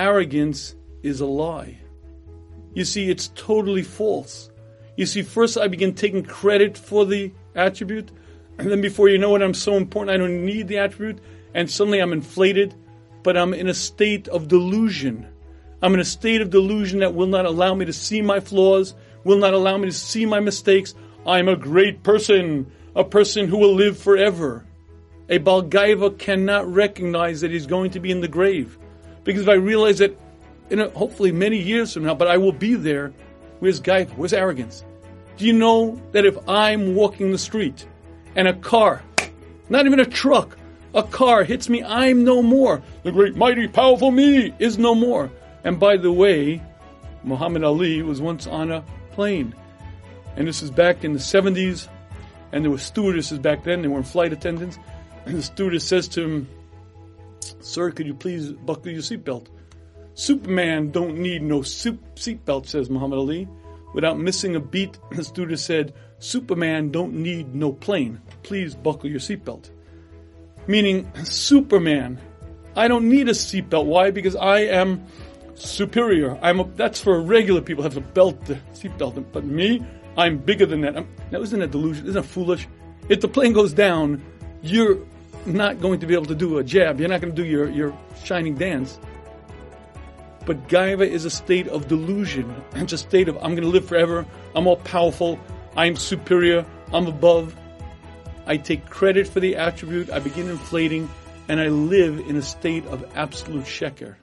arrogance is a lie. You see, it's totally false. You see, first I begin taking credit for the attribute, and then before you know it, I'm so important I don't need the attribute, and suddenly I'm inflated, but I'm in a state of delusion. I'm in a state of delusion that will not allow me to see my flaws, will not allow me to see my mistakes. I'm a great person, a person who will live forever. A Balgaiva cannot recognize that he's going to be in the grave. Because if I realize that hopefully many years from now, but I will be there, where's Gaiva? Where's arrogance? Do you know that if I'm walking the street and a car, not even a truck, a car hits me, I'm no more. The great, mighty, powerful me is no more. And by the way, Muhammad Ali was once on a plane. And this is back in the 70s. And there were stewardesses back then, they weren't flight attendants. And the stewardess says to him, Sir, could you please buckle your seatbelt? Superman don't need no seatbelt, says Muhammad Ali. Without missing a beat, the student said, Superman don't need no plane. Please buckle your seatbelt. Meaning, Superman, I don't need a seatbelt. Why? Because I am superior. I'm a, that's for regular people have to belt seatbelt. But me, I'm bigger than that. I'm, now, isn't that delusion? Isn't that foolish? If the plane goes down, you're not going to be able to do a jab. You're not going to do your, your shining dance. But Gaiva is a state of delusion. It's a state of, I'm going to live forever. I'm all powerful. I'm superior. I'm above. I take credit for the attribute. I begin inflating and I live in a state of absolute sheker.